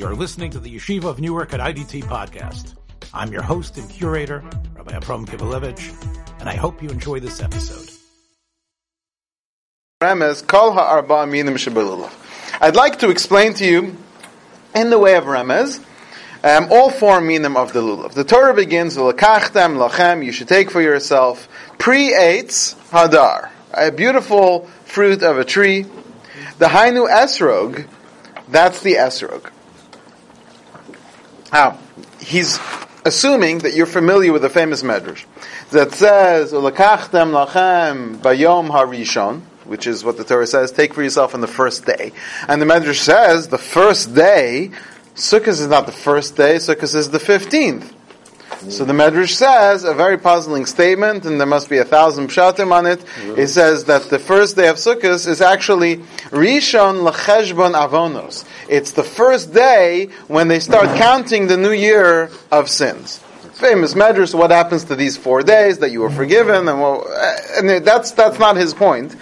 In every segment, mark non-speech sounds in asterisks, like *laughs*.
You're listening to the Yeshiva of Newark at IDT podcast. I'm your host and curator, Rabbi Abram Kibalevich, and I hope you enjoy this episode. I'd like to explain to you, in the way of Remez, um, all four minim of the lulav. The Torah begins, "L'kachtem lachem," you should take for yourself pre-eitz hadar, a beautiful fruit of a tree. The hainu esrog, that's the esrog. Now, he's assuming that you're familiar with the famous medrash that says, "L'kachtem lachem bayom harishon," which is what the Torah says, take for yourself on the first day. And the Medrash says, the first day, Sukkot is not the first day, Sukkot is the 15th. So the Medrash says a very puzzling statement, and there must be a thousand pshatim on it. It says that the first day of Sukkot is actually Rishon Lecheshbon Avonos. It's the first day when they start *laughs* counting the new year of sins. Famous Medrash, what happens to these four days that you were forgiven, and, well, and that's that's not his point.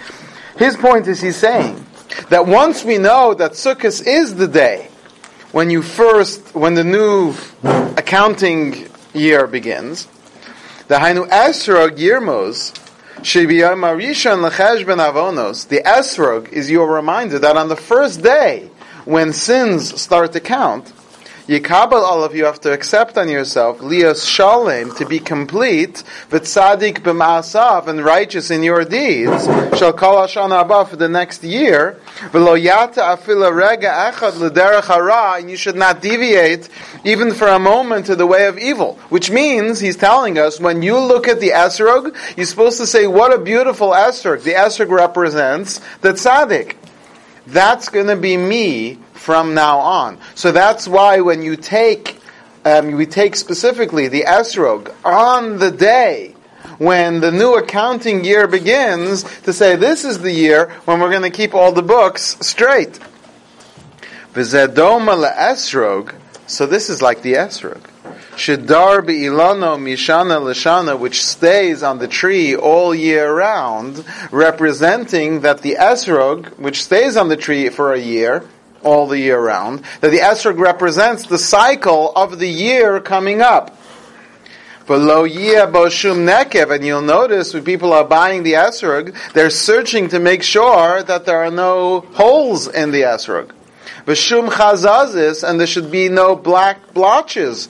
His point is he's saying that once we know that Sukkot is the day when you first, when the new accounting year begins, the Hainu Esrog Yirmos, the Esrog is your reminder that on the first day, when sins start to count, Yikabel, all of you have to accept on yourself, Lios Shalem, to be complete, Vitzadik b'ma'asav, and righteous in your deeds, Shall call Hashanah Abba for the next year, V'lo Yata Afila Rega Echad L'derech Hara, and you should not deviate even for a moment to the way of evil. Which means, he's telling us, when you look at the Esrog, you're supposed to say, what a beautiful Esrog. The Esrog represents the Tzaddik. That's going to be me from now on. So that's why when you take, um, we take specifically the Esrog on the day when the new accounting year begins to say this is the year when we're going to keep all the books straight. So this is like the Esrog. Shidar be'ilano mishana lishana, which stays on the tree all year round, representing that the esrog, which stays on the tree for a year, all the year round, that the esrog represents the cycle of the year coming up. Below boshum nekev, and you'll notice when people are buying the esrog, they're searching to make sure that there are no holes in the esrog. V'shum chazazis, and there should be no black blotches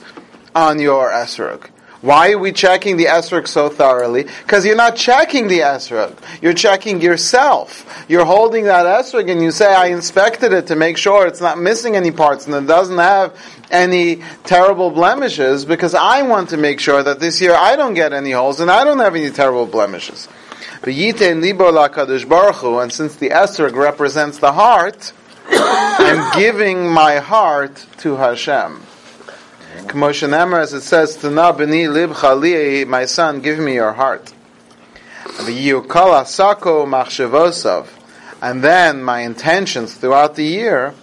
on your esrog. Why are we checking the esrog so thoroughly? Because you're not checking the esrog. You're checking yourself. You're holding that esrog and you say, I inspected it to make sure it's not missing any parts and it doesn't have any terrible blemishes because I want to make sure that this year I don't get any holes and I don't have any terrible blemishes. And since the esrog represents the heart, *coughs* I'm giving my heart to Hashem. K'moshe as it says, "Tana b'ni lib my son, give me your heart." V'yukal asako machshevosav, and then my intentions throughout the year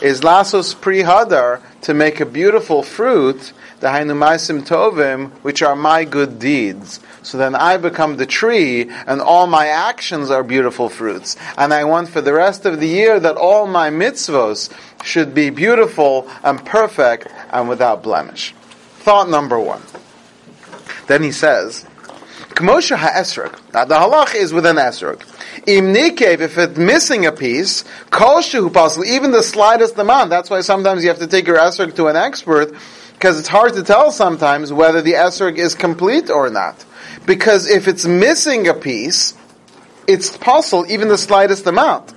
is lasos prihadar to make a beautiful fruit, the hainumaisim tovim, which are my good deeds. So then I become the tree, and all my actions are beautiful fruits. And I want for the rest of the year that all my mitzvos should be beautiful and perfect and without blemish. Thought number one. Then he says, Kmosha ha'esrog. Now the halach is with an esrog. Im nikev, if it's missing a piece, kol shehu even the slightest amount. That's why sometimes you have to take your esrog to an expert, because it's hard to tell sometimes whether the esrog is complete or not. Because if it's missing a piece, it's possible even the slightest amount.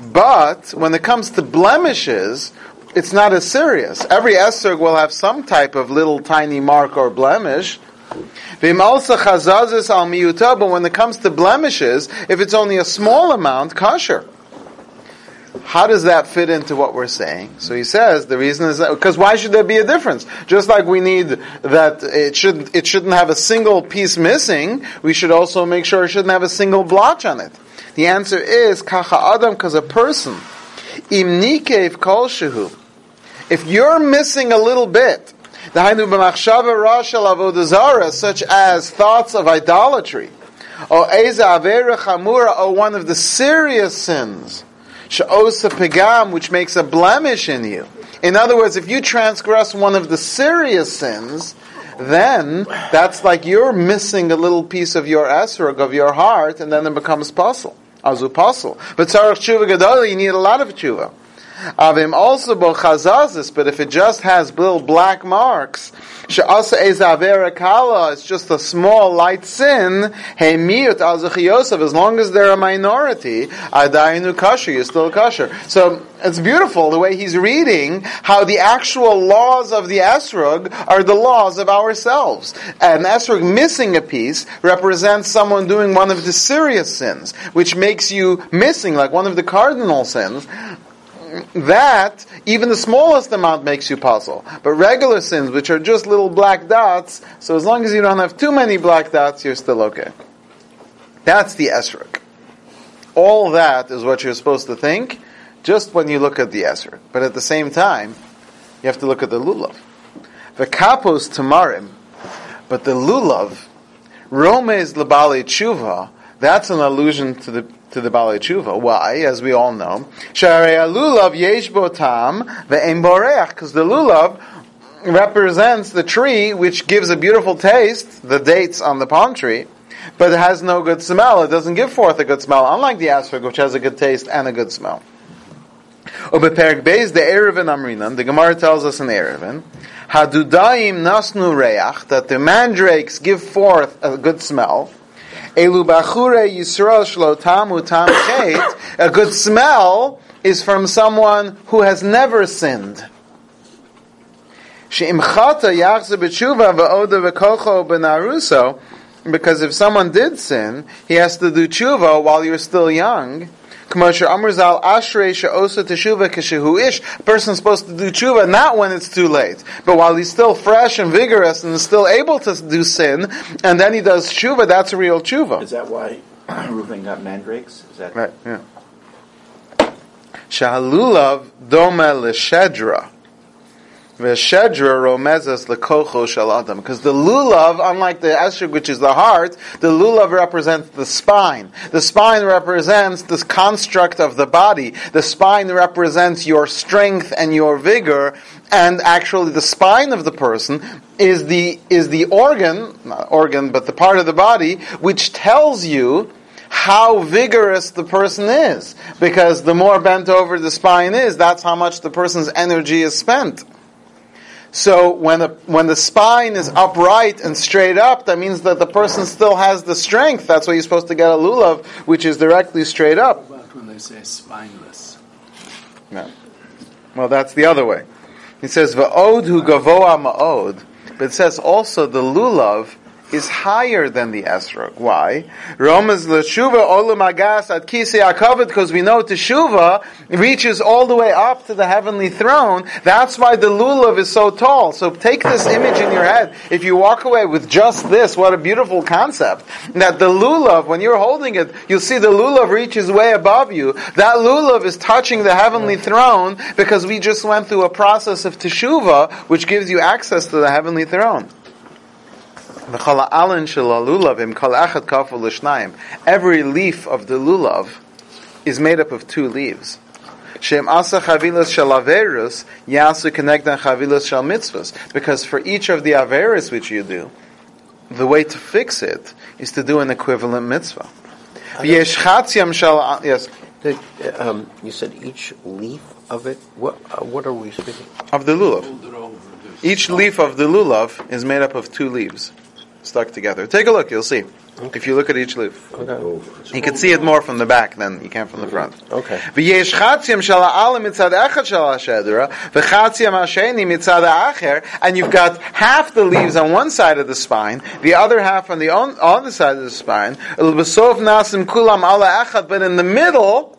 But when it comes to blemishes, it's not as serious. Every esrog will have some type of little tiny mark or blemish. But when it comes to blemishes, if it's only a small amount, kosher. How does that fit into what we're saying? So he says the reason is because why should there be a difference? Just like we need that it should it shouldn't have a single piece missing, we should also make sure it shouldn't have a single blotch on it. The answer is kacha adam because a person im nikev kol shehu. If you're missing a little bit, the hainu b'machshava such as thoughts of idolatry, or eza avera chamura, or one of the serious sins she'osa pegam, which makes a blemish in you. In other words, if you transgress one of the serious sins, then that's like you're missing a little piece of your esrog, of your heart, and then it becomes puzzle. Azu puzzle. But tzarech tshuva gadol, you need a lot of tshuva. Avim also bo but if it just has little black marks, she'asa ez avera kala, it's just a small light sin, hey miyut azuch as long as they're a minority, adayinu kasher, you're still kasher. So, it's beautiful the way he's reading how the actual laws of the esrog are the laws of ourselves. An esrog missing a piece represents someone doing one of the serious sins, which makes you missing, like one of the cardinal sins that even the smallest amount makes you puzzle. But regular sins, which are just little black dots, so as long as you don't have too many black dots, you're still okay. That's the esrog. All that is what you're supposed to think, just when you look at the esrog. But at the same time, you have to look at the lulav. The kapos tamarim, but the lulav, romes labali tshuva, that's an allusion to the to the Balei Tshuva. Why? As we all know, Lulav Yesh Botam Ve'em because the lulav represents the tree which gives a beautiful taste, the dates on the palm tree, but it has no good smell. It doesn't give forth a good smell, unlike the asphag, which has a good taste and a good smell. The the Gemara tells us in Eruvin, Hadudaim Nasnu Reach, that the mandrakes give forth a good smell, Elu bachure Yisrael tam A good smell is from someone who has never sinned. She'imchata yachze b'tshuva v'kocho b'naruso. Because if someone did sin, he has to do tshuva while you're still young. A person's supposed to do tshuva not when it's too late, but while he's still fresh and vigorous and still able to do sin, and then he does tshuva, that's a real tshuva. Is that why *coughs* Reuben got mandrakes? Is that right? Yeah. Shahalulav dome l'shedra. Because the lulav, unlike the esrog, which is the heart, the lulav represents the spine. The spine represents this construct of the body. The spine represents your strength and your vigor. And actually, the spine of the person is the is the organ, not organ, but the part of the body which tells you how vigorous the person is. Because the more bent over the spine is, that's how much the person's energy is spent. So when the, when the spine is upright and straight up, that means that the person still has the strength. That's why you're supposed to get a lulav, which is directly straight up. What about when they say spineless? No. Well, that's the other way. He says, Va'od hu gavoa ma'od. But it says also the lulav is higher than the esrog. Why? Romans l'shuva olam agas at kisei akavod because we know teshuva reaches all the way up to the heavenly throne. That's why the lulav is so tall. So take this image in your head. If you walk away with just this, what a beautiful concept. That the lulav, when you're holding it, you'll see the lulav reaches way above you. That lulav is touching the heavenly throne because we just went through a process of teshuva, which gives you access to the heavenly throne. Every leaf of the lulav is made up of two leaves. Shem asa chavilas shel averus yasu connectan chavilas shel mitzvahs. Because for each of the averus which you do, the way to fix it is to do an equivalent mitzvah. Yes. The, um, you said each leaf of it. What uh, what are we speaking of the lulav? Each leaf of the lulav is made up of two leaves stuck together. Take a look, you'll see. Okay. If you look at each leaf. Okay. You can see it more from the back than you can from the front. Okay. And you've got half the leaves on one side of the spine, the other half on the on, other side of the spine. It'll basov nasim kulam ala achad, but in the middle,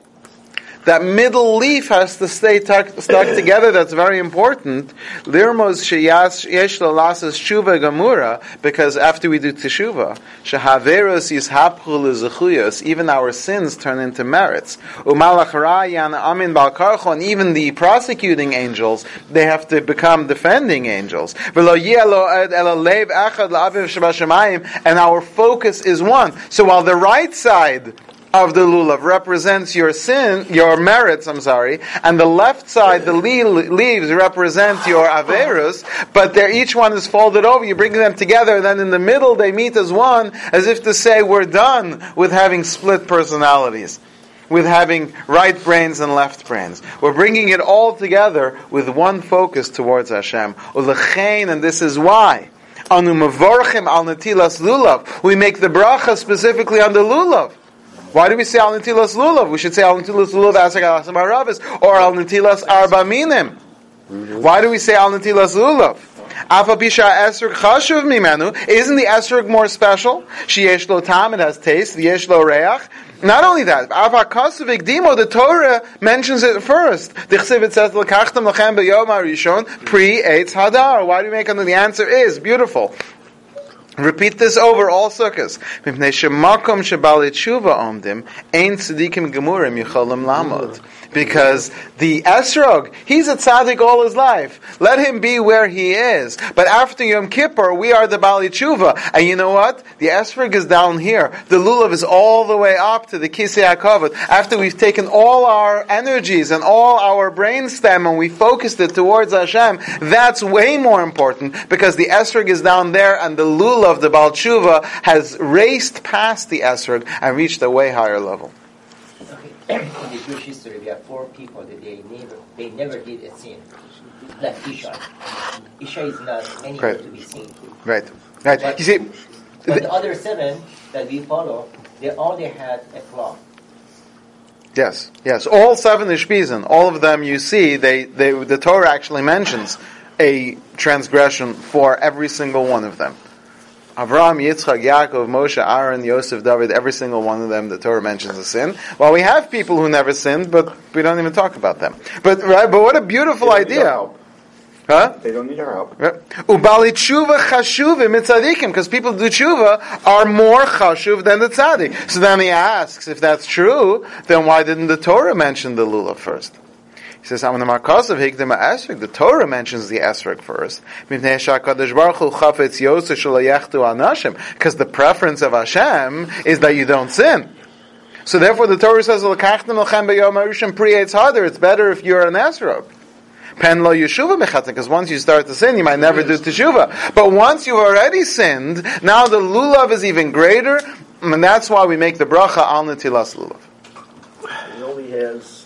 that middle leaf has to stay tuck, stuck *coughs* together. That's very important. Lirmos sheyash yesh lalasas shuva gamura because after we do teshuva, shehaveros lezechuyos, even our sins turn into merits. Umalach rayan amin balkarcho, and even the prosecuting angels, they have to become defending angels. And our focus is one. So while the right side of the lulav represents your sin, your merits, I'm sorry, and the left side, the le- leaves represent your averus, but they're, each one is folded over, you bring them together, and then in the middle they meet as one, as if to say we're done with having split personalities. With having right brains and left brains. We're bringing it all together with one focus towards Hashem. And this is why. We make the bracha specifically on the lulav. Why do we say al netilas lulav? We should say al netilas lulav asek alasam haravis or al netilas arba minim. Why do we say al netilas lulav? Afapisha esrog chashuv mimenu. Isn't the esrog more special? She lo tam, it has taste. Yesh lo reach. Not only that, Avakasuvik Dimo, the Torah mentions it first. The Chsivit says, L'kachtam lachem b'yom harishon, pre eitz hadar. Why do you make it? The answer is beautiful. Repeat this over all sukkahs. Mipnei shemakom shebalit tshuva omdim, ein tzadikim gemurim yicholim lamod. Because the Esrog, he's a tzaddik all his life. Let him be where he is. But after Yom Kippur, we are the Bali Tshuva. And you know what? The Esrog is down here. The Lulav is all the way up to the Kisei HaKavod. After we've taken all our energies and all our brainstem and we focused it towards Hashem, that's way more important because the Esrog is down there and the Lulav, the Bal Tshuva, has raced past the Esrog and reached a way higher level. In the Jewish history, we have four people that they never they never did a sin, like Isha. Isha is not anywhere Right. to be seen. Right. Right. But- You see, But the other seven that we follow, they all they had a flaw. Yes, yes. All seven Ushpizin, all of them you see, they, they, the Torah actually mentions a transgression for every single one of them. Avraham, Yitzchak, Yaakov, Moshe, Aaron, Yosef, David, every single one of them, the Torah mentions a sin. Well, we have people who never sinned, but we don't even talk about them. But, right, but what a beautiful They don't need our idea. Huh? They don't need our help. Ubali tshuva chashuvim mitzadikim, because people do tshuva are more chashuv than the tzadik. So then he asks, if that's true, then why didn't the Torah mention the lulav first? He says, "I'm the markos of hikdem esrog." The Torah mentions the esrog first. Mipnei shakadosh baruch hu chafetz yosef shalayachtu anashim, because the preference of Hashem is that you don't sin. So therefore, the Torah says, "L'kachtem lachem b'yom harishon pri eitz harder." It's better if you're an esrog. Pen lo yeshuva mechatzin, because once you start to sin, you might never do teshuva. But once you've already sinned, now the lulav is even greater, and that's why we make the bracha al netilas lulav.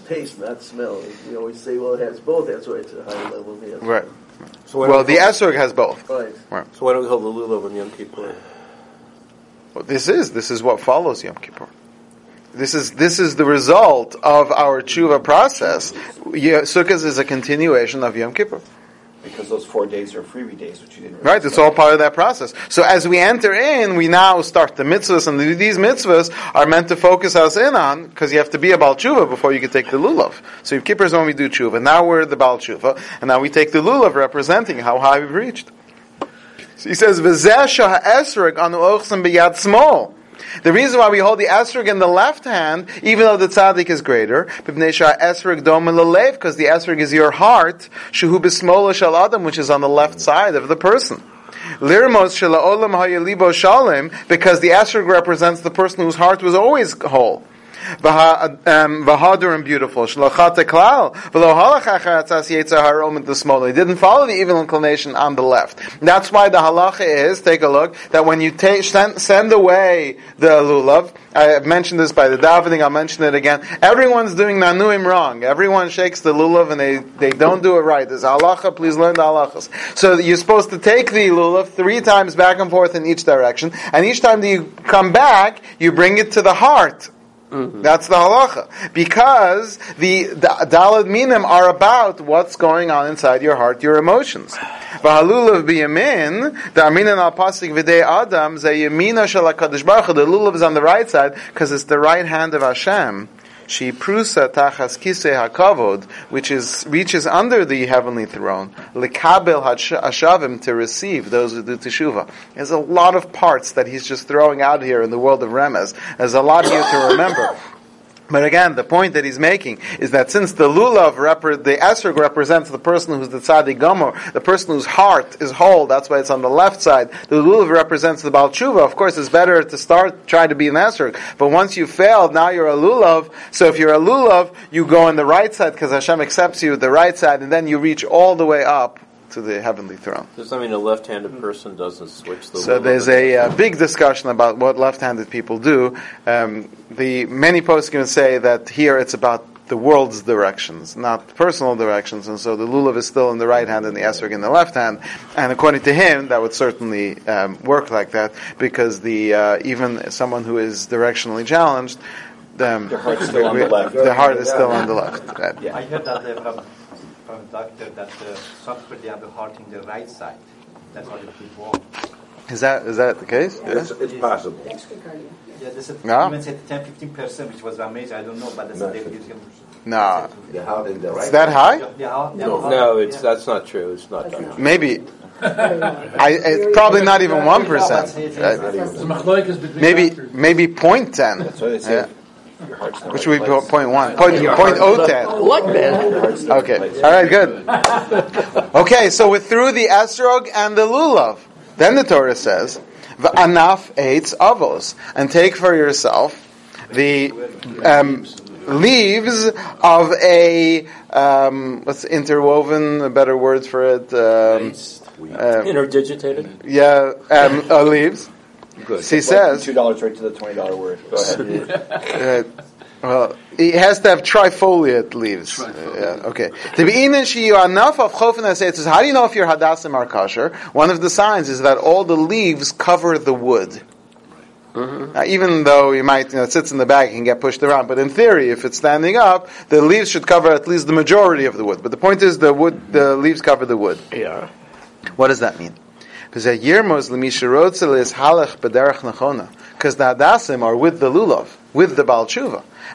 It only has taste, not smell. We always say, well, it has both. That's why it's a higher level. Yes. Right. So Well, don't the we esrog has both. Right. so why don't we call the lulav on Yom Kippur? Well, this is this is what follows Yom Kippur. This is this is the result of our tshuva process. Yeah, Sukkot is a continuation of Yom Kippur. Because those four days are freebie days, which you didn't. Right, it's all part of that process. So as we enter in, we now start the mitzvahs, and these mitzvahs are meant to focus us in on, because you have to be a Baal Tshuva before you can take the lulav. So Yom Kippur is when we do tshuva. Now we're the Baal Tshuva, and now we take the lulav representing how high we've reached. So he says, "V'zeh shah esrog anu ochsem b'yad small." The reason why we hold the esrog in the left hand, even though the tzaddik is greater, because the esrog is your heart, b'smola shal adam, which is on the left side of the person. Olam hayalibo shalim, because the esrog represents the person whose heart was always whole. Vaha- um, and beautiful. Shlachate klal. V'lo halach achar atzas yetzer harom the. He didn't follow the evil inclination on the left. That's why the halacha is, take a look, that when you take, send, send away the lulav, I have mentioned this by the davening, I'll mention it again. Everyone's doing nanuim wrong. Everyone shakes the lulav and they, they don't do it right. There's halacha, please learn the halachas. So you're supposed to take the lulav three times back and forth in each direction, and each time that you come back, you bring it to the heart. Mm-hmm. That's the halacha. Because the, the dalad minim are about what's going on inside your heart, your emotions. V'halulav biyamin, the aminan al pasik v'dei adam, ze yamina shel HaKadosh Baruch the lulav is on the right side, because it's the right hand of Hashem. She prusa tachas kisei hakavod, which is reaches under the heavenly throne, lekabel hashavim to receive those who do teshuva. There's a lot of parts that he's just throwing out here in the world of remez. There's a lot here to remember. But again, the point that he's making is that since the lulav, repre- the esrog represents the person who's the tzaddik gomer, the person whose heart is whole, that's why it's on the left side. The lulav represents the Baal Tshuva. Of course, it's better to start trying to be an esrog. But once you failed, now you're a lulav. So if you're a lulav, you go on the right side because Hashem accepts you the right side, and then you reach all the way up to the heavenly throne. Does that mean a left-handed person doesn't switch the? So will there's of a uh, big discussion about what left-handed people do. Um, the many poskim say that here it's about the world's directions, not personal directions, and so the lulav is still in the right hand and the esrog in the left hand. And according to him, that would certainly um, work like that because the uh, even someone who is directionally challenged. Um, Their heart's still on the left. The heart is still on the left. Right. Yeah. From, from a doctor that uh, some people they have the heart in the right side. That's what it is wrong. Is that is that the case? Yeah. It's, it's possible. Yeah, this is No. even said 10 15 percent, which was amazing. I don't know, but that's No, what they it's- give him. No, The heart in the right. is that high? No, no, it's that's not true. It's not true. Maybe. I, it's probably not even one percent. Maybe maybe point ten. That's why they say Yeah. your heart's in the Which right would be place. point one. Point, point oh ten. What man? Your heart's in the right Okay. All right. Good. *laughs* Okay. So we're through the esrog and the lulav. Then the Torah says, "V'anaf eitz avos," and take for yourself the um, leaves of a um, what's interwoven? A better words for it. Um, um, Interdigitated. yeah, um, uh, leaves. Good. So He says- two dollars right to the twenty dollar word. Go ahead. *laughs* Uh, well, it has to have trifoliate leaves. Uh, yeah, okay. To be in she you are enough of chofen it says, how do you know if your hadassim are kosher? One of the signs is that all the leaves cover the wood. Now, even though you might, you know, it sits in the bag and can get pushed around, but in theory, if it's standing up, the leaves should cover at least the majority of the wood. But the point is, the wood, the leaves cover the wood. Yeah. What does that mean? Because the hadassim are with the lulav, with the Baal.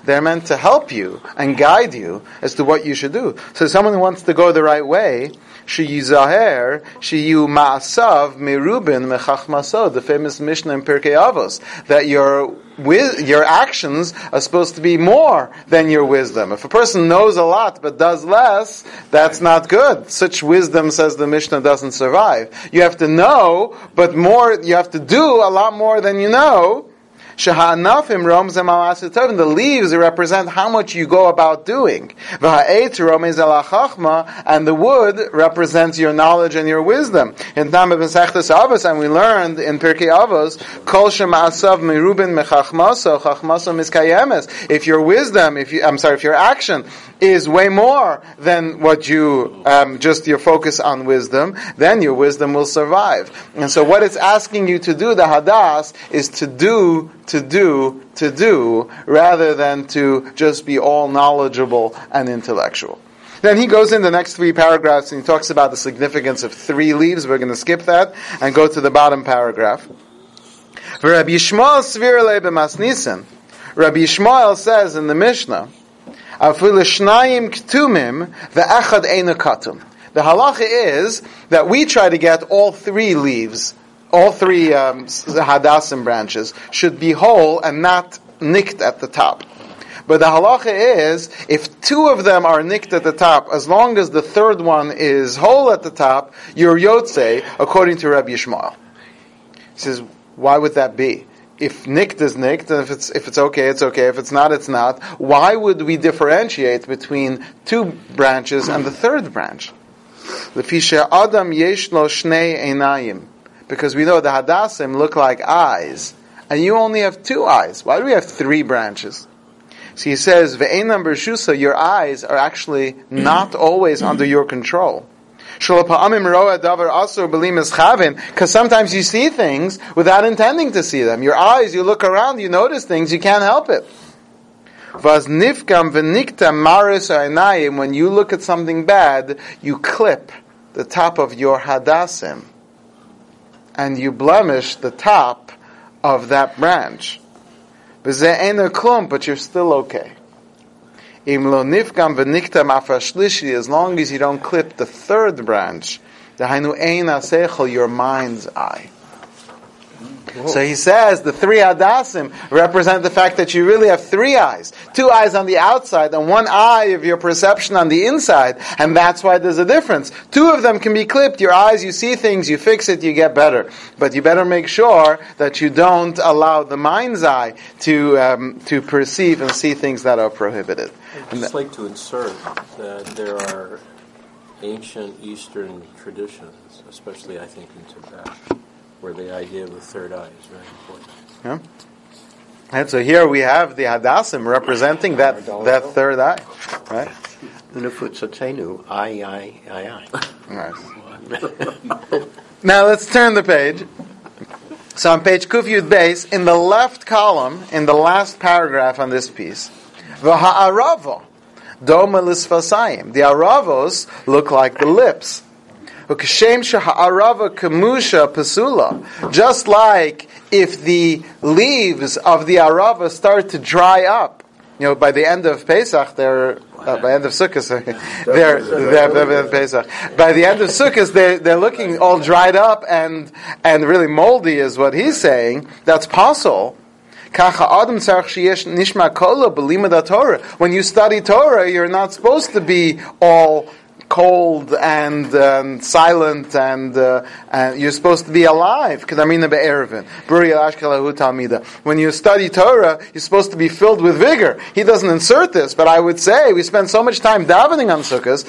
They're meant to help you and guide you as to what you should do. So someone who wants to go the right way, sheyizaher, sheyu ma'asav merubin mechachmasod, the famous Mishnah in Pirkei Avos, that your wi- your actions are supposed to be more than your wisdom. If a person knows a lot but does less, that's not good. Such wisdom, says the Mishnah, doesn't survive. You have to know, but more, you have to do a lot more than you know. Shaha'anafim rom zemalasitov. The leaves represent how much you go about doing. V'ha'etz rom chachma, and the wood represents your knowledge and your wisdom. In Tam B'Masechtas Avos, and we learned in Pirkei Avos, Kol shema'asav merubin mechachmaso, chachmaso miskayemes. If your wisdom, if you, I'm sorry, if your action is way more than what you, um, just your focus on wisdom, then your wisdom will survive. And so what it's asking you to do, the hadas, is to do, to do, to do, rather than to just be all knowledgeable and intellectual. Then he goes in the next three paragraphs and he talks about the significance of three leaves. We're going to skip that and go to the bottom paragraph. Rabbi Yishmael says in the Mishnah. The halacha is that we try to get all three leaves, all three um, hadassim branches, should be whole and not nicked at the top. But the halacha is, if two of them are nicked at the top, as long as the third one is whole at the top, you're yotze, according to Rabbi Yishmael. He says, why would that be? If nicked is nicked, and if it's, if it's okay, it's okay. If it's not, it's not. Why would we differentiate between two branches and the third branch? Lefisha Adam Yeshlo Shnei Einayim. Because we know the Hadassim look like eyes, and you only have two eyes. Why do we have three branches? So he says, Ve'enam Bershusa, your eyes are actually not always under your control. Because sometimes you see things without intending to see them. Your eyes, you look around, you notice things, you can't help it. When you look at something bad, you clip the top of your hadassim and you blemish the top of that branch. But you're still okay. As long as you don't clip the third branch, the Hainu Ein your mind's eye. So he says the three Hadassim represent the fact that you really have three eyes. Two eyes on the outside and one eye of your perception on the inside. And that's why there's a difference. Two of them can be clipped. Your eyes, you see things, you fix it, you get better. But you better make sure that you don't allow the mind's eye to, um, to perceive and see things that are prohibited. I'd just like to insert that there are ancient Eastern traditions, especially I think in Tibet, where the idea of the third eye is very important. Yeah. And so here we have the Hadassim representing that, that third eye. Right? Unafutsatenu, I, I, I, Right. Now let's turn the page. So on page Kufyud base, in the left column, in the last paragraph on this piece, V'ha'aravo, doma lisfasayim. The aravos look like the lips. Just like if the leaves of the arava start to dry up, you know, by the end of Pesach, they're uh, *laughs* by the end of Sukkot, they're, they're, they're, they're Pesach. By the end of Sukkot, they're, they're looking all dried up and and really moldy, is what he's saying. That's possible. When you study Torah, you're not supposed to be all cold and um, silent, and, uh, and you're supposed to be alive. When you study Torah, you're supposed to be filled with vigor. He doesn't insert this, but I would say we spend so much time davening on Sukkot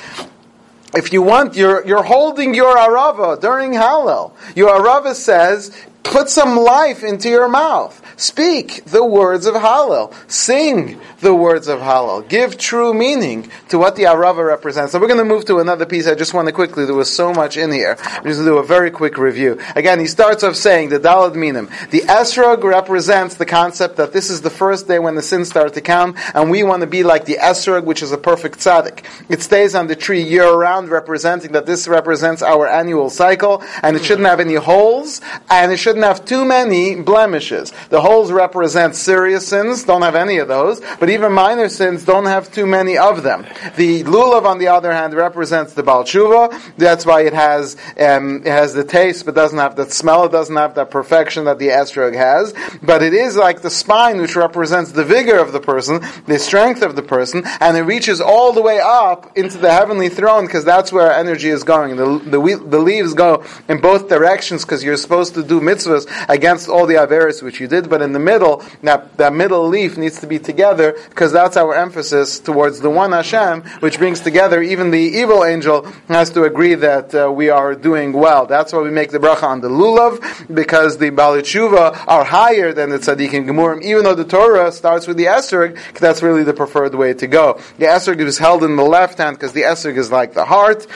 if you want, you're, you're holding your arava during Hallel. Your arava says, put some life into your mouth. Speak the words of Hallel. Sing the words of Hallel. Give true meaning to what the Arava represents. So we're going to move to another piece. I just want to quickly, there was so much in here. I'm just going to do a very quick review. Again, he starts off saying the Dalad Minim. The Esrog represents the concept that this is the first day when the sins start to count, and we want to be like the Esrog, which is a perfect tzaddik. It stays on the tree year round, representing that this represents our annual cycle, and it shouldn't have any holes, and it shouldn't have too many blemishes. The holes represent serious sins, don't have any of those, but even minor sins don't have too many of them. The lulav, on the other hand, represents the Baal Tshuva. That's why it has, um, it has the taste, but doesn't have that smell, it doesn't have that perfection that the esrog has. But it is like the spine, which represents the vigor of the person, the strength of the person, and it reaches all the way up into the heavenly throne, because that's where energy is going. The, the, the leaves go in both directions, because you're supposed to do mitzvahs against all the averis which you did, but in the middle, that, that middle leaf needs to be together because that's our emphasis towards the one Hashem, which brings together even the evil angel has to agree that uh, we are doing well. That's why we make the bracha on the lulav because the balitshuva are higher than the tzaddik and gemurim, even though the Torah starts with the esrog, that's really the preferred way to go. The esrog is held in the left hand because the esrog is like the heart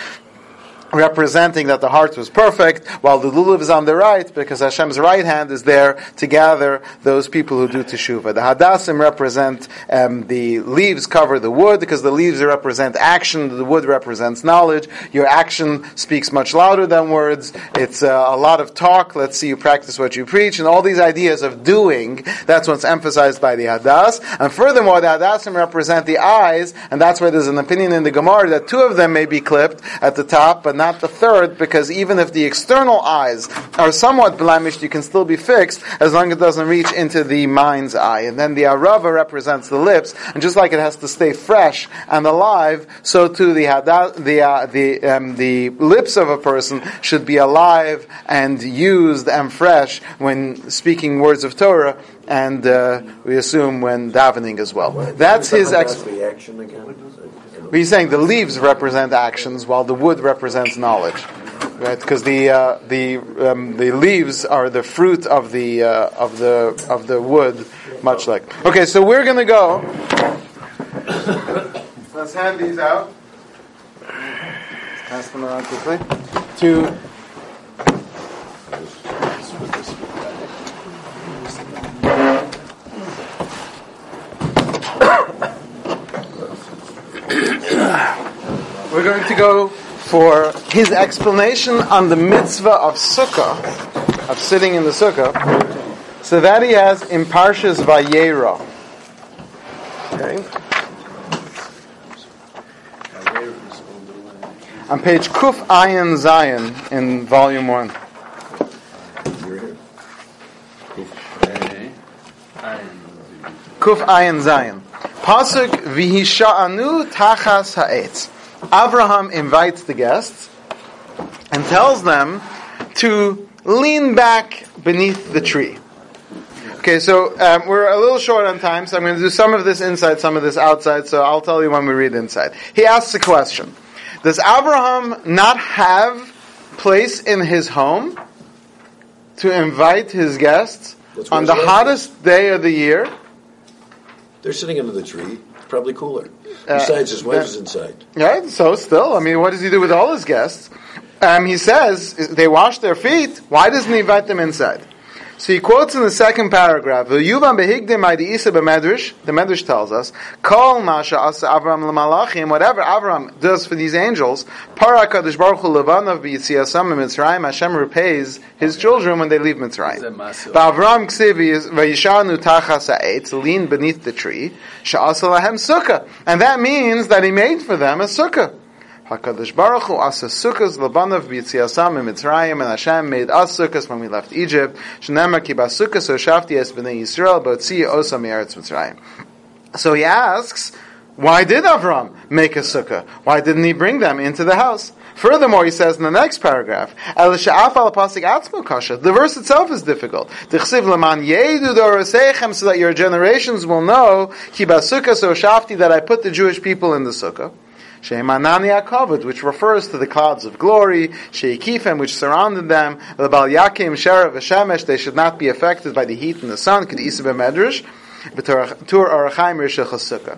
representing that the heart was perfect, while the lulav is on the right, because Hashem's right hand is there to gather those people who do teshuvah. The hadassim represent um, the leaves cover the wood, because the leaves represent action, the wood represents knowledge. Your action speaks much louder than words. It's uh, a lot of talk. Let's see you practice what you preach, and all these ideas of doing. That's what's emphasized by the hadas. And furthermore, the hadassim represent the eyes, and that's why there's an opinion in the Gemara that two of them may be clipped at the top, but not not the third, because even if the external eyes are somewhat blemished, you can still be fixed as long as it doesn't reach into the mind's eye. And then the arava represents the lips, and just like it has to stay fresh and alive, so too the the uh, the um, the lips of a person should be alive and used and fresh when speaking words of Torah and uh, we assume when davening as well. That's his explanation. But he's saying the leaves represent actions, while the wood represents knowledge, right? Because the uh, the um, the leaves are the fruit of the uh, of the of the wood, much like. Okay, so we're going to go. Let's hand these out. Pass them around quickly. To we're going to go for his explanation on the mitzvah of sukkah, of sitting in the sukkah. So that he has in Parshas Vayera. Okay. On page Kuf Ayin Zayin in volume one. Kuf Ayin Zayin. Pasuk v'hisha'anu tachas ha'etz. Abraham invites the guests and tells them to lean back beneath the tree. Okay, so um, we're a little short on time, so I'm going to do some of this inside, some of this outside, so I'll tell you when we read inside. He asks a question. Does Abraham not have place in his home to invite his guests on the hottest day of the year? They're sitting under the tree. Probably cooler. Uh, Besides, his wife is inside. Right? So still, I mean, what does he do with all his guests? Um, he says they wash their feet. Why doesn't he invite them inside? So he quotes in the second paragraph, "V'yuvam behigdim di'isa b'medrash." The medrash tells us, "Kol masha asa Avram l'malachim." Whatever Avram does for these angels, para kadosh baruch hu levanav b'yitziyasam Mitzrayim. Hashem repays his children when they leave Mitzrayim. Ba'Avram ksiv v'yishanu tachas ha'etz, lean beneath the tree. Sha'asa lahem sukkah, and that means that he made for them a sukkah. Hakadosh Baruch Hu asa sukkahs labanav b'yitziasam in Mitzrayim, and Hashem made us sukkahs when we left Egypt. Shnema ki basukkahs o es b'nei Yisrael b'otzi osa mi'eretz Mitzrayim. So he asks, why did Avram make a sukkah? Why didn't he bring them into the house? Furthermore, he says in the next paragraph. The verse itself is difficult. So that your generations will know that I put the Jewish people in the sukkah. Shemanani Akavod, which refers to the clouds of glory, Sheikifem, which surrounded them, the Bal Yakim, Sherav, Shemesh, they should not be affected by the heat and the sun, Kid Isa Medrash, Tur Arachaim Rishach Sukkah.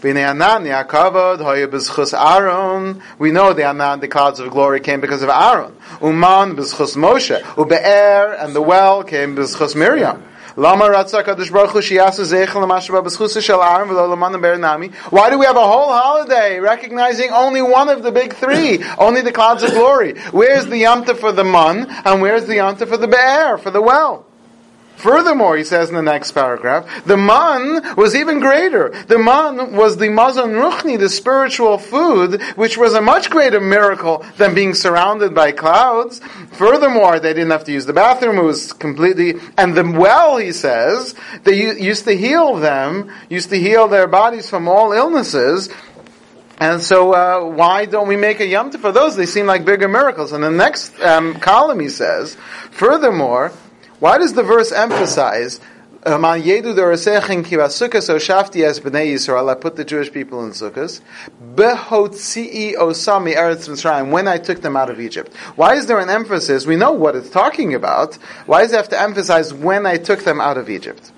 V'nei Anan Yaakavod Hoya B'zchus Aaron. We know the Anan, the clouds of glory, came because of Aaron. Uman B'zchus Moshe. Ube'er and the well came B'zchus Miriam. Lama Ratzak Kadosh Baruch Hu Shiyasu Zeichel L'Mashba B'zchus Shel Aaron V'lo Laman Ber Nami. Why do we have a whole holiday recognizing only one of the big three, *laughs* only the clouds of glory? Where's the Yamta for the Mun and where's the Yamta for the Be'er, for the well? Furthermore, he says in the next paragraph, the man was even greater. The man was the mazon ruchni, the spiritual food, which was a much greater miracle than being surrounded by clouds. Furthermore, they didn't have to use the bathroom; it was completely. And the well, he says, they used to heal them, used to heal their bodies from all illnesses. And so, uh, why don't we make a yom Tov for those? They seem like bigger miracles. And the next um, column, he says, furthermore, why does the verse emphasize? I put the Jewish people in sukkahs. When I took them out of Egypt. Why is there an emphasis? We know what it's talking about. Why does it have to emphasize when I took them out of Egypt?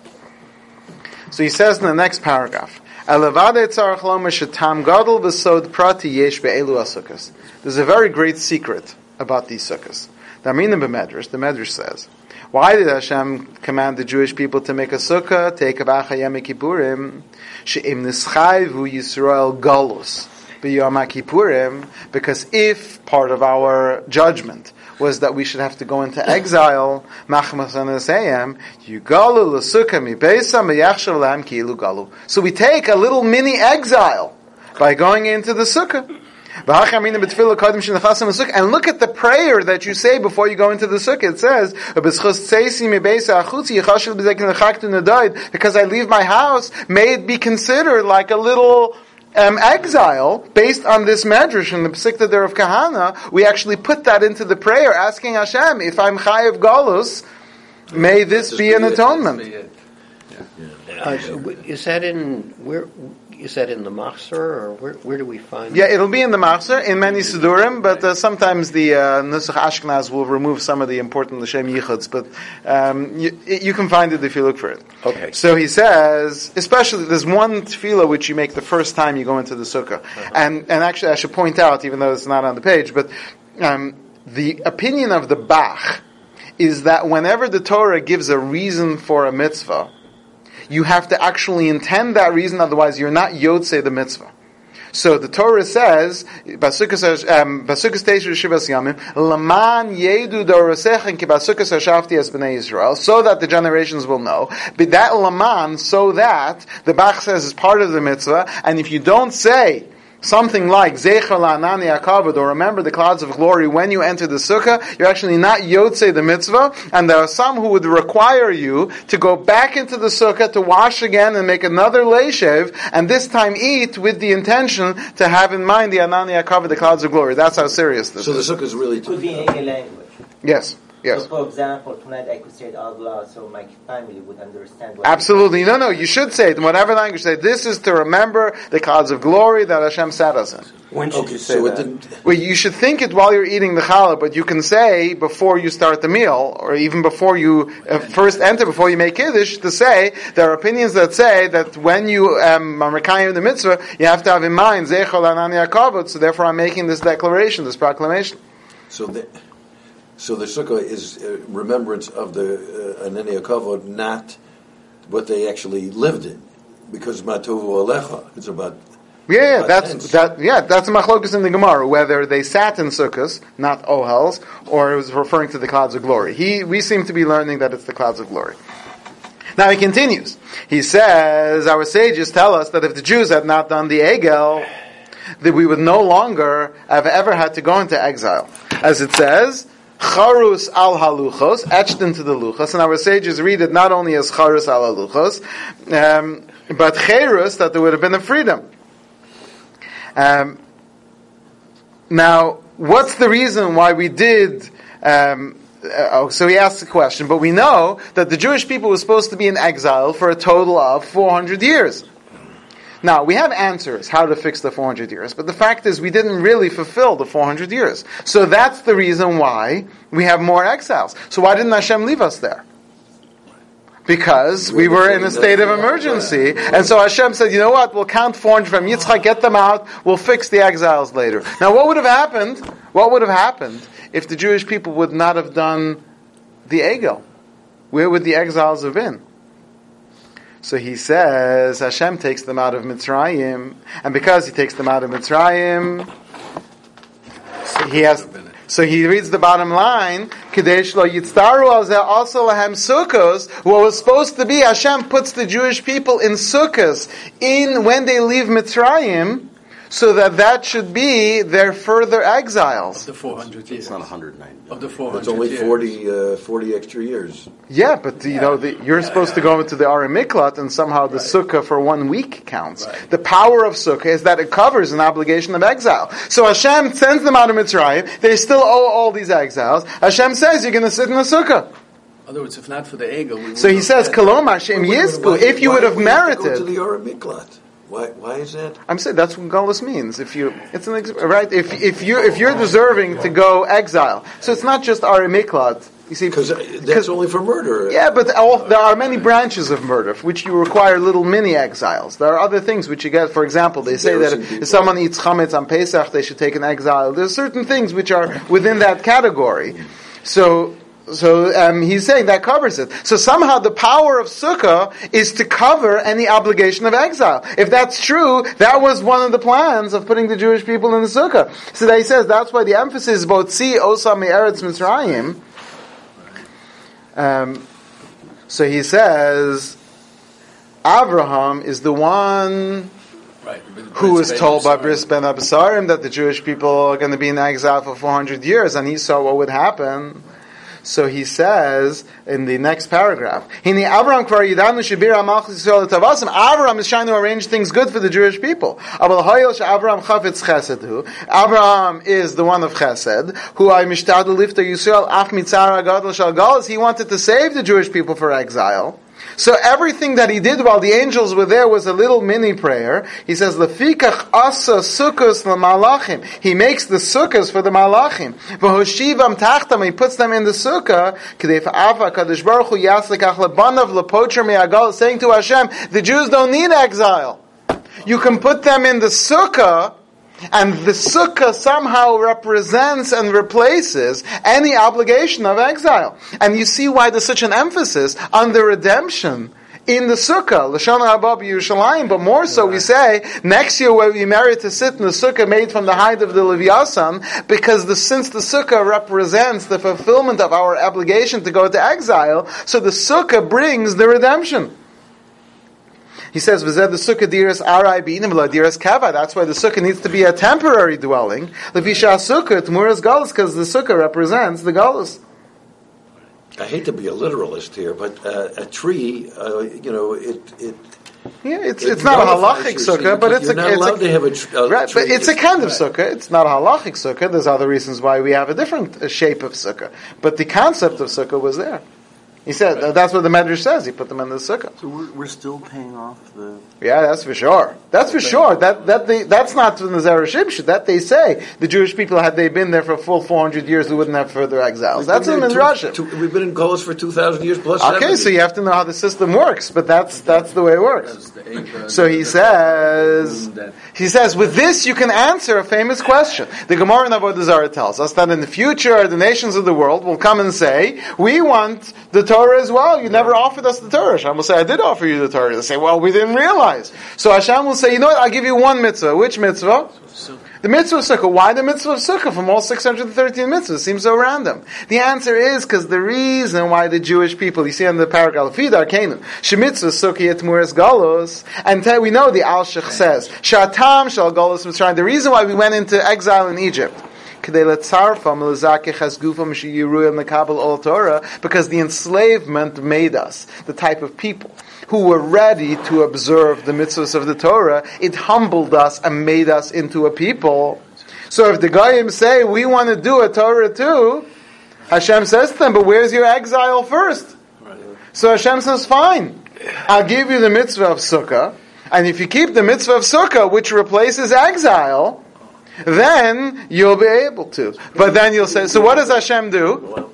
So he says in the next paragraph. There's a very great secret about these sukkahs. The Aminim b'Medrash, the Medrash says, why did Hashem command the Jewish people to make a sukkah? Take a bacha yom kippurim, she'im nischayvu Yisrael galus b'yom kippurim, because if part of our judgment was that we should have to go into exile. So we take a little mini exile by going into the sukkah. And look at the prayer that you say before you go into the sukkah. It says, because I leave my house, may it be considered like a little um, exile based on this medrash in the Pesikta there of Kahana. We actually put that into the prayer, asking Hashem, if I'm Chayiv Galus, may this be an atonement. Uh, is that in where? Is that in the Machzor, or where, where do we find? It? Yeah, it'll be in the Machzor, in many Sidurim, but uh, sometimes the uh, Nusach Ashkenaz will remove some of the important L'Shem Yichuds, but um, you, you can find it if you look for it. Okay. So he says, especially, there's one tefillah which you make the first time you go into the sukkah. And, and actually, I should point out, even though it's not on the page, but um, the opinion of the Bach is that whenever the Torah gives a reason for a mitzvah, you have to actually intend that reason, otherwise you're not Yotze the mitzvah. So the Torah says, Basukas um, Laman Yedu Es B'nai Yisrael, so that the generations will know. But that Laman, so that, the Bach says is part of the mitzvah, and if you don't say, something like Zecher la'anani akavod, or remember the clouds of glory when you enter the sukkah, you're actually not yotze the mitzvah, and there are some who would require you to go back into the sukkah to wash again and make another leishev, and this time eat with the intention to have in mind the anani akavod, the clouds of glory. That's how serious this is. So the sukkah is really. Could be in any language. Yes, yes. So for example, tonight I could say it out loud so my family would understand what Absolutely. No, no, you should say it in whatever language. Say, this is to remember the clouds of glory that Hashem set us in. When should Okay, you say so that? it. Well, you should think it while you're eating the challah, but you can say before you start the meal, or even before you uh, first enter, before you make kiddush, to say there are opinions that say that when you um, are Mekayim the mitzvah, you have to have in mind Zechol Anani Akavot. So therefore, I'm making this declaration, this proclamation. So the, so the sukkah is remembrance of the uh, Kavod, not what they actually lived in. Because Matovu Alecha, it's about. Yeah, yeah, that's that. Yeah, that's a machlokus in the Gemara whether they sat in sukkahs, not ohels, or it was referring to the clouds of glory. He, we seem to be learning that it's the clouds of glory. Now he continues. He says, our sages tell us that if the Jews had not done the egel, that we would no longer have ever had to go into exile. As it says, Charus al haluchos, etched into the luchos, and our sages read it not only as Charus al haluchos, um, but Cherus, that there would have been a freedom. Um, now, what's the reason why we did? Um, uh, oh, so he asks the question, but we know that the Jewish people were supposed to be in exile for a total of 400 years. Now, we have answers how to fix the 400 years, but the fact is we didn't really fulfill the 400 years. So that's the reason why we have more exiles. So why didn't Hashem leave us there? Because we were in a state of emergency. And so Hashem said, you know what, we'll count 400 from Yitzchak, get them out, we'll fix the exiles later. Now what would have happened, what would have happened if the Jewish people would not have done the Egel? Where would the exiles have been? So he says Hashem takes them out of Mitzrayim, and because he takes them out of Mitzrayim, he has. So he reads the bottom line, Kadesh lo yitztaru also lahem sukkos. What was supposed to be, Hashem puts the Jewish people in sukkos in when they leave Mitzrayim, so that that should be their further exiles. The 400 years. It's not 190. Of the 400 It's only years. 40, uh, 40 extra years. Yeah, but you know, the, you're supposed to go into the Arei Miklat, and somehow the sukkah for one week counts. The power of sukkah is that it covers an obligation of exile. So Hashem sends them out of Mitzrayim. They still owe all these exiles. Hashem says you're going to sit in the sukkah. In other words, if not for the ego, we So he says, have- "Kolom Hashem Yizku." If you would have do we to go to merited, the Arei Miklat? Why, why is that? I'm saying that's what Galus means. If you, it's an ex- right. If if you if you're deserving to go exile, so it's not just Miklat. You see, uh, Because that's only for murder. Yeah, but all, there are many branches of murder for which you require little mini exiles. There are other things which you get. For example, they say that Embarrassing if someone eats chametz on Pesach, they should take an exile. There are certain things which are within that category. So. So um, he's saying that covers it. So somehow the power of sukkah is to cover any obligation of exile. If that's true, that was one of the plans of putting the Jewish people in the sukkah. So that he says that's why the emphasis is both see osam eretz mitzrayim. Um, so he says, Abraham is the one Right, who was told by Bris ben that the Jewish people are going to be in exile for 400 years, and he saw what would happen. So he says in the next paragraph, letavasim. Abraham is trying to arrange things good for the Jewish people. Abraham is the one of chesed, who I mishtadel lifta Yisrael ach mitzara gadol shal. He wanted to save the Jewish people for exile. So everything that he did while the angels were there was a little mini prayer. He says, "Lefikach asa sukkos malachim." He makes the sukkahs for the malachim. V'hoshivam tachtam. He puts them in the sukkah. K'dei fa'afa kadosh baruch hu yaslikach lebanav lepocher me'agal, saying to Hashem, the Jews don't need exile. You can put them in the sukkah. And the sukkah somehow represents and replaces any obligation of exile. And you see why there's such an emphasis on the redemption in the sukkah, Lashana Haba Yerushalayim, but more so we say, next year where we merit to sit in the sukkah made from the hide of the Leviathan, because the, since the sukkah represents the fulfillment of our obligation to go to exile, so the sukkah brings the redemption. He says, "V'zeh the sukkah diras arai b'inim diras kava." That's why the sukkah needs to be a temporary dwelling. Levisha sukkah tmuras galus, because the sukkah represents the galus. I hate to be a literalist here, but uh, a tree, uh, you know, it it. Yeah, it's it it's not a halachic sukkah, but it's a it's a, a tr- a right, but it's a kind of right. sukkah. It's not a halachic sukkah. There's other reasons why we have a different uh, shape of sukkah, but the concept of sukkah was there. He said uh, that's what the Medrash says. He put them in the sukkah. So we're, we're still paying off the. Yeah, that's for sure. That's for sure. That that they, that's not from the Zerah Shimshon. That they say the Jewish people had they been there for a full four hundred years, they wouldn't have further exiles. That's in We've the been there Russia. We've been in Golos for two thousand years plus. Okay, 70. so you have to know how the system works, but that's that's the way it works. That's So he says, he says, with this you can answer a famous question. The Gemara in Avodah Zarah tells us that in the future the nations of the world will come and say, we want the Torah as well. You never offered us the Torah. Hashem will say, I did offer you the Torah. They say, well, we didn't realize. So Hashem will say, you know what, I'll give you one mitzvah. Which mitzvah? The mitzvah of sukkah. Why the mitzvah of sukkah from all 613 mitzvahs? Seems so random. The answer is because the reason why the Jewish people, you see on the paragraph, of Fidar Canaan, Shemitzvah sukkah yetmuras galos, and we know the Alshich says, Shatam shal galos mitzrayim. The reason why we went into exile in Egypt. Because the enslavement made us the type of people who were ready to observe the mitzvahs of the Torah. It humbled us and made us into a people. So if the Goyim say we want to do a Torah too, Hashem says to them, but where's your exile first? So Hashem says, fine, I'll give you the mitzvah of Sukkah, and if you keep the mitzvah of Sukkah, which replaces exile, then you'll be able to. But then you'll say, so what does Hashem do?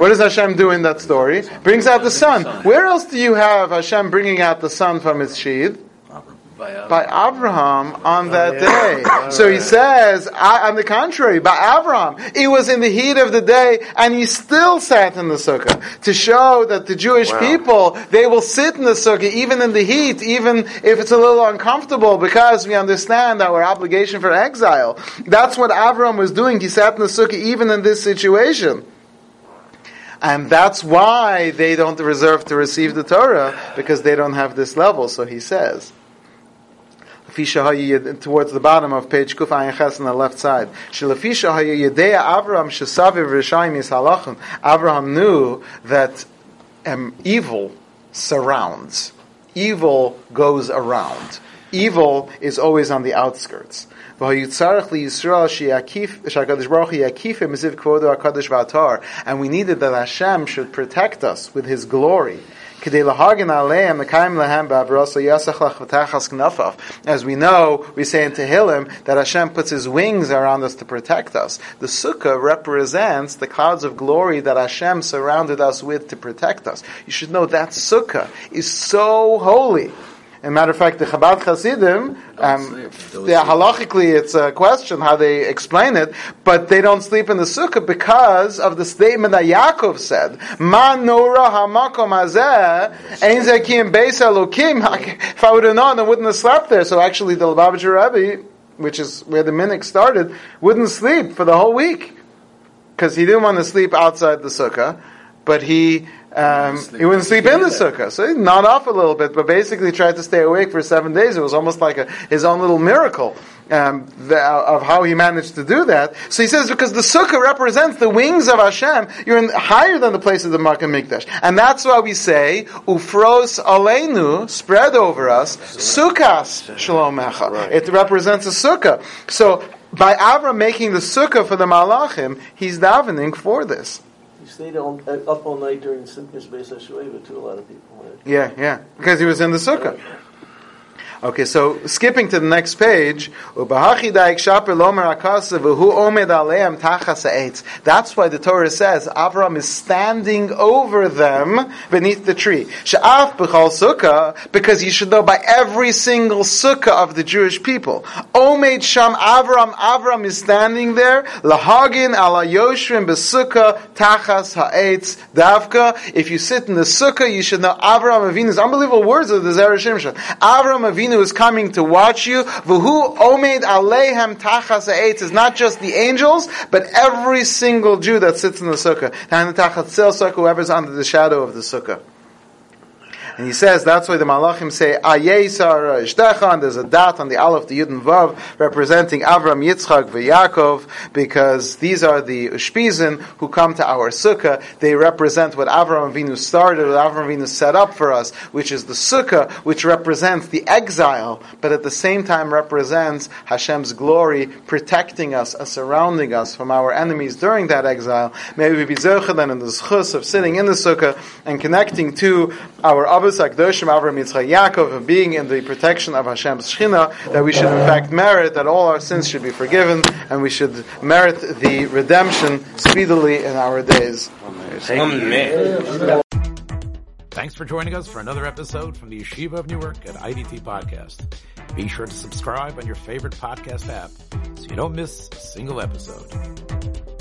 What does Hashem do in that story? Brings out the sun. Where else do you have Hashem bringing out the sun from its sheath? By Abraham on oh, that day. So he says, I, on the contrary, by Abraham, it was in the heat of the day, and he still sat in the sukkah to show that the Jewish people they will sit in the sukkah even in the heat, even if it's a little uncomfortable, because we understand our obligation for exile. That's what Abraham was doing. He sat in the sukkah even in this situation. And that's why they don't reserve to receive the Torah, because they don't have this level, so he says. Towards the bottom of page Kuf Ayin Ches on the left side. Avraham knew that um, evil surrounds. Evil goes around. Evil is always on the outskirts. And we needed that Hashem should protect us with His glory. As we know, we say in Tehillim that Hashem puts His wings around us to protect us. The Sukkah represents the clouds of glory that Hashem surrounded us with to protect us. You should know that Sukkah is so holy. A matter of fact, the Chabad Hasidim, um, yeah, halachically it's a question how they explain it, but they don't sleep in the sukkah because of the statement that Yaakov said, "Ma nora hamakom hazeh ein zekim beis elokim." *laughs* If I would have known, I wouldn't have slept there. So actually, the Lubavitcher Rebbe, which is where the minhag started, wouldn't sleep for the whole week because he didn't want to sleep outside the sukkah, but he um, he wouldn't sleep in the sukkah. So he nod off a little bit, but basically tried to stay awake for seven days. It was almost like a, his own little miracle um, the, of how he managed to do that. So he says, because the sukkah represents the wings of Hashem, you're in, higher than the place of the Makkah Mikdash. And that's why we say, ufros aleinu, spread over us, sukkas shalom shalomecha. It represents a sukkah. So by Avram making the sukkah for the malachim, he's davening for this. Stayed on, uh, up all night during Simchas Beis HaShoeva to a lot of people. right? Yeah, yeah, because he was in the sukkah. Okay, so skipping to the next page. That's why the Torah says Avram is standing over them beneath the tree. Because you should know by every single sukkah of the Jewish people. Omed sham Avram, Avram is standing there. Lahagin ala yoshrim tachas ha'etz davka. If you sit in the sukkah, you should know Avram Avinu's unbelievable words of the Zerah Shimshon. Avram Avinu is coming to watch you. V'hu omed alehem tachas ha'etz is not just the angels, but every single Jew that sits in the sukkah. And tachas tzel sukkah, whoever's under the shadow of the sukkah. And he says that's why the Malachim say Ayesar Ishtecha, and there's a dot on the Aleph, the Yud and Vav, representing Avram, Yitzchak, Yaakov, because these are the Ushpizin who come to our Sukkah. They represent what Avram Avinu started, what Avram Avinu set up for us, which is the Sukkah, which represents the exile, but at the same time represents Hashem's glory, protecting us, uh, surrounding us from our enemies during that exile. May we be then in the schus of sitting in the Sukkah and connecting to our Abbas Akdoshim, Avram Yitzchak Yaakov, of being in the protection of Hashem's Shechina, that we should in fact merit that all our sins should be forgiven, and we should merit the redemption speedily in our days. Amen. Thanks for joining us for another episode from the Yeshiva of Newark at IDT Podcast. Be sure to subscribe on your favorite podcast app so you don't miss a single episode.